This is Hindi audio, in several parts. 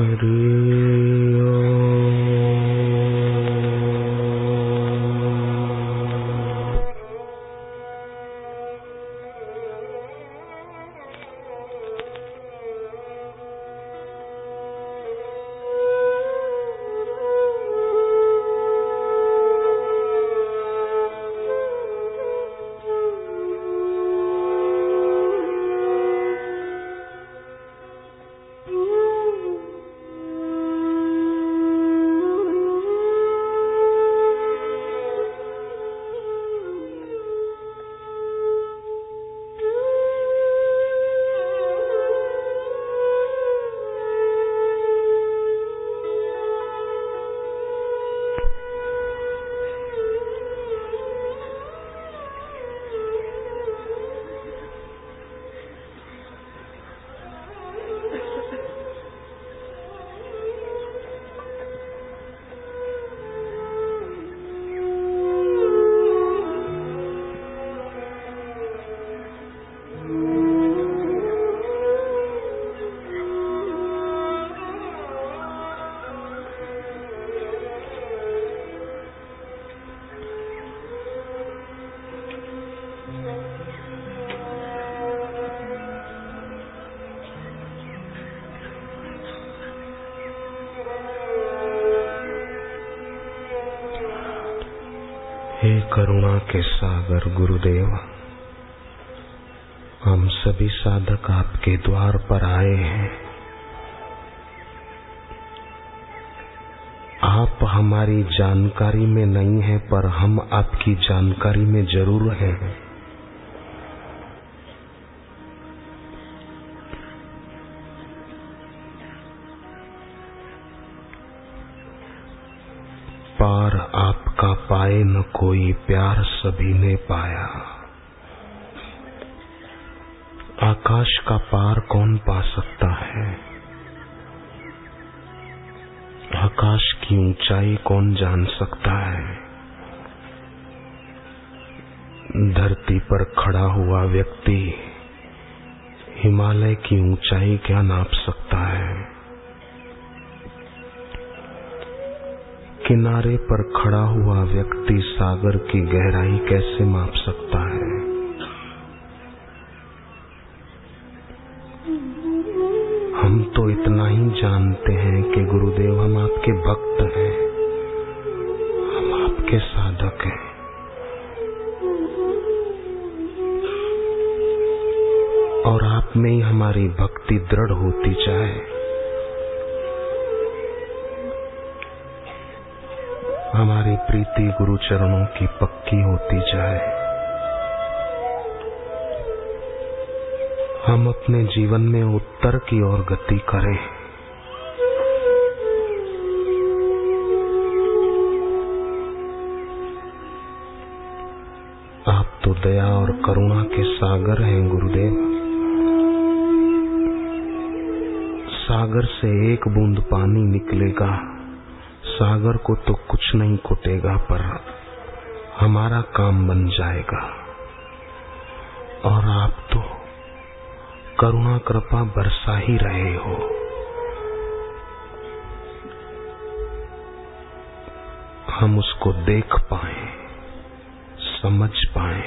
Hare करुणा के सागर गुरुदेव, हम सभी साधक आपके द्वार पर आए हैं। आप हमारी जानकारी में नहीं है, पर हम आपकी जानकारी में ज़रूर हैं। कोई प्यार सभी ने पाया। आकाश का पार कौन पा सकता है? आकाश की ऊंचाई कौन जान सकता है? धरती पर खड़ा हुआ व्यक्ति हिमालय की ऊंचाई क्या नाप सकता है? किनारे पर खड़ा हुआ व्यक्ति सागर की गहराई कैसे माप सकता है? हम तो इतना ही जानते हैं कि गुरुदेव हम आपके भक्त हैं। हम आपके साधक हैं। और आप में ही हमारी भक्ति दृढ़ होती जाए। हमारी प्रीति गुरु चरणों की पक्की होती जाए। हम अपने जीवन में उत्तर की ओर गति करें। आप तो दया और करुणा के सागर हैं, गुरुदेव। सागर से एक बूंद पानी निकलेगा। सागर को तो कुछ नहीं कुटेगा, पर हमारा काम बन जाएगा। और आप तो करुणा कृपा बरसा ही रहे हो। हम उसको देख पाए, समझ पाए,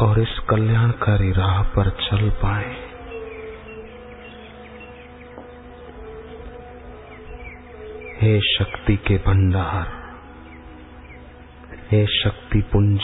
और इस कल्याणकारी राह पर चल पाए। हे शक्ति के भंडार हे शक्ति पुंज।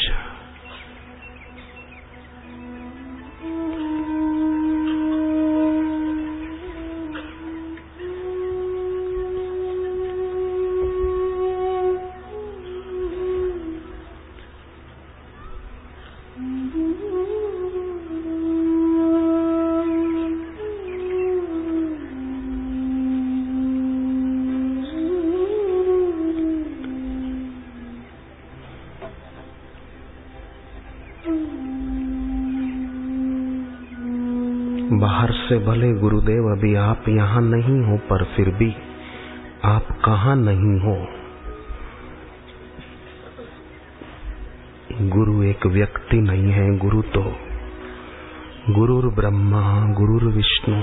बाहर से भले गुरुदेव, अभी आप यहाँ नहीं हो, पर फिर भी आप कहा नहीं हो? गुरु एक व्यक्ति नहीं है, गुरु तो गुरुर ब्रह्मा, गुरुर विष्णु।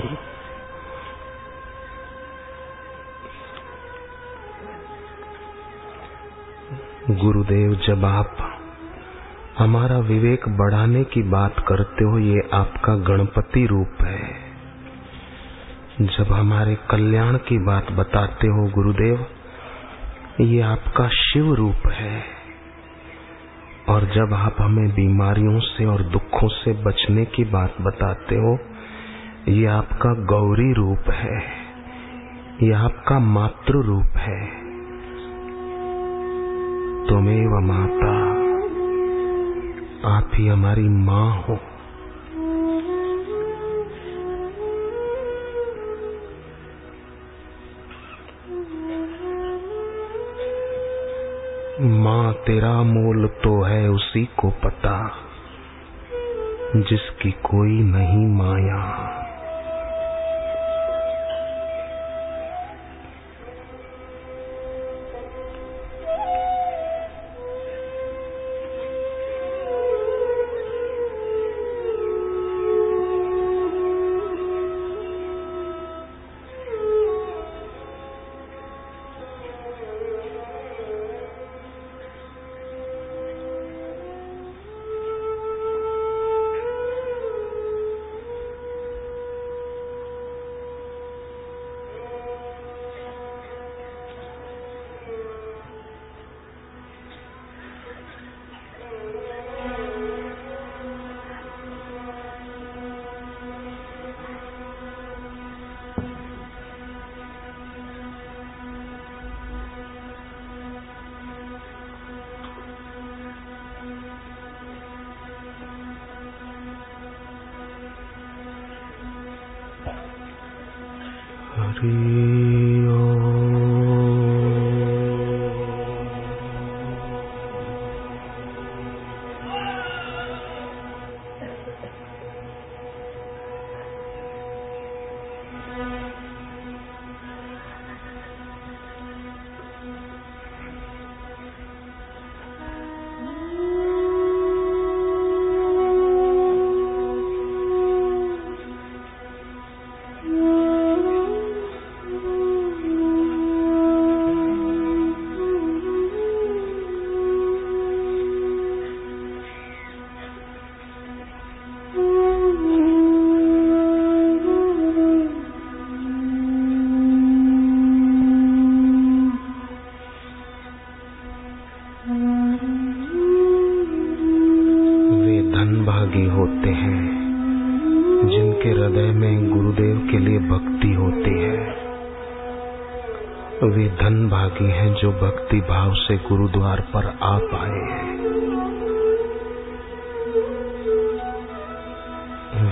गुरुदेव, जब आप हमारा विवेक बढ़ाने की बात करते हो, ये आपका गणपति रूप है। जब हमारे कल्याण की बात बताते हो, गुरुदेव, ये आपका शिव रूप है। और जब आप हमें बीमारियों से और दुखों से बचने की बात बताते हो, ये आपका गौरी रूप है। ये आपका मातृ रूप है। तुम्हें व माता। आप ही हमारी माँ हो। माँ, तेरा मोल तो है उसी को पता, जिसकी कोई नहीं माया। वे भक्ति भाव से गुरुद्वार पर आ पाए हैं।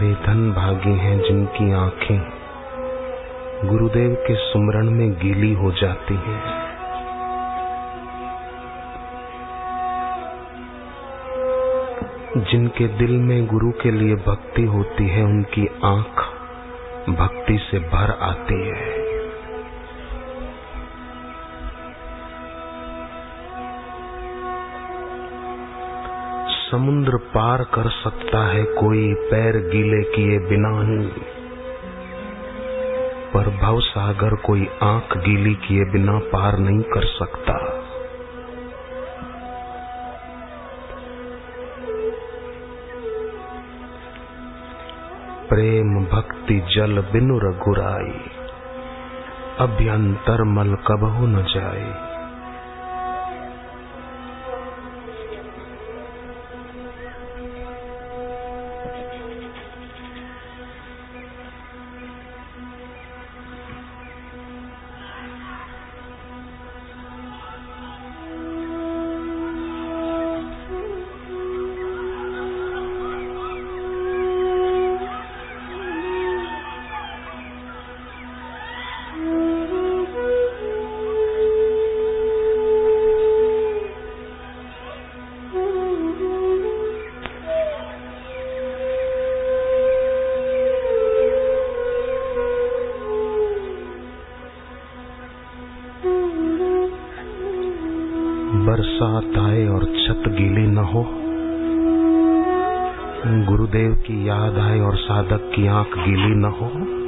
वे धन भागी हैं जिनकी आँखें गुरुदेव के सुमरण में गीली हो जाती हैं। जिनके दिल में गुरु के लिए भक्ति होती है, उनकी आँख भक्ति से भर आती है। समुद्र पार कर सकता है कोई पैर गीले किए बिना ही। पर भव सागर कोई आँख गीली किए बिना पार नहीं कर सकता। प्रेम भक्ति जल बिनु रघुराई। अभ्यंतर मल कबहू न जाए। बरसात आए और छत गीली न हो। गुरुदेव की याद आए और साधक की आँख गीली न हो।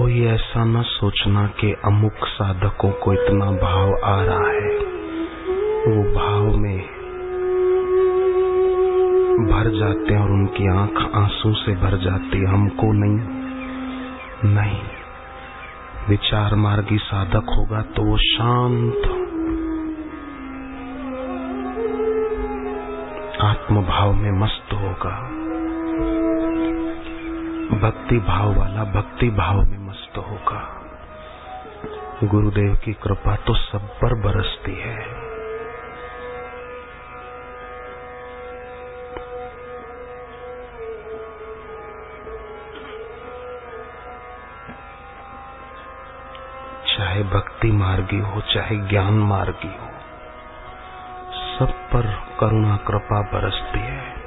कोई ऐसा न सोचना कि अमुक साधकों को इतना भाव आ रहा है। वो भाव में भर जाते हैं और उनकी आँख आँसू से भर जाती है। हमको नहीं नहीं। विचार मार्गी साधक होगा तो वो शांत आत्म भाव में मस्त होगा। भक्ति भाव वाला, भक्ति भाव में मस्त होगा। गुरुदेव की कृपा तो सब पर बरसती है। चाहे भक्ति मार्गी हो, चाहे ज्ञान मार्गी हो, सब पर करुणा, कृपा बरसती है।